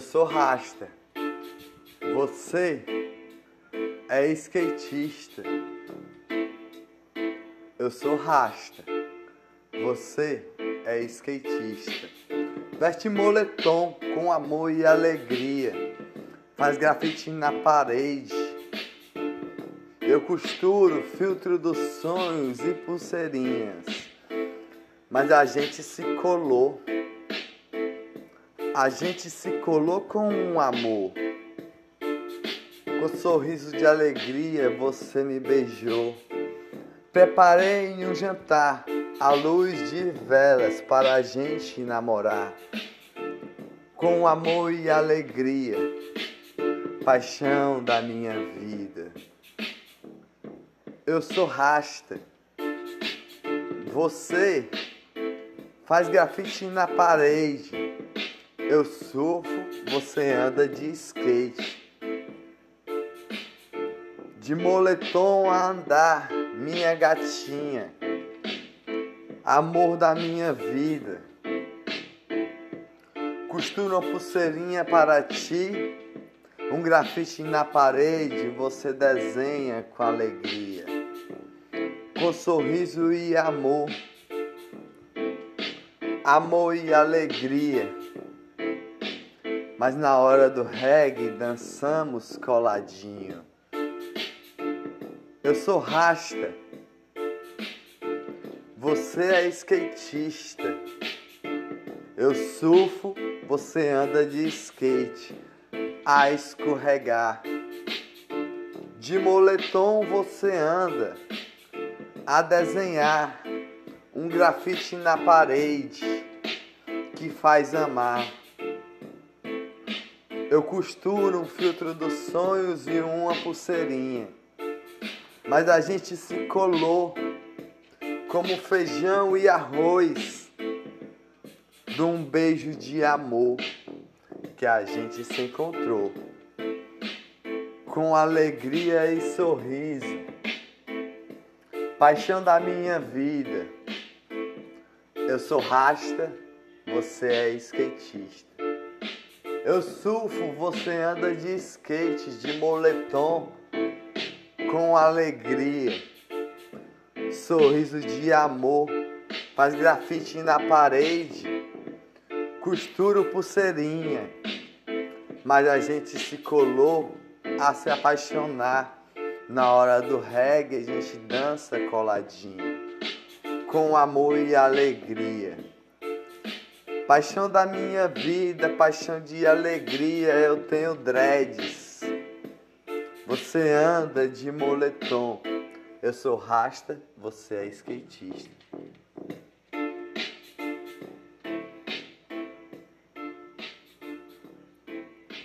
sou rasta. Você é skatista. Eu sou rasta. Você é skatista. Veste moletom com amor e alegria. Faz grafite na parede. Eu costuro filtro dos sonhos e pulseirinhas. Mas a gente se colou a gente se colou com um amor. Com sorriso de alegria você me beijou. Preparei um jantar à luz de velas para a gente namorar. Com amor e alegria, paixão da minha vida. Eu sou rasta. Você faz grafite na parede eu surfo, você anda de skate. De moletom a andar, minha gatinha. Amor da minha vida. Costuro uma pulseirinha para ti. Um grafite na parede você desenha com alegria. Com sorriso e amor. Amor e alegria. Mas na hora do reggae dançamos coladinho. Eu sou rasta. Você é skatista. Eu surfo, você anda de skate a escorregar. De moletom você anda a desenhar um grafite na parede que faz amar. Eu costuro um filtro dos sonhos e uma pulseirinha. Mas a gente se colou como feijão e arroz de um beijo de amor que a gente se encontrou com alegria e sorriso, paixão da minha vida. Eu sou rasta, você é skatista. Eu surfo, você anda de skate, de moletom, com alegria, sorriso de amor, faz grafite na parede, costuro pulseirinha, mas a gente se colou a se apaixonar. Na hora do reggae a gente dança coladinho, com amor e alegria. Paixão da minha vida, paixão de alegria, eu tenho dreads. Você anda de moletom. Eu sou rasta, você é skatista.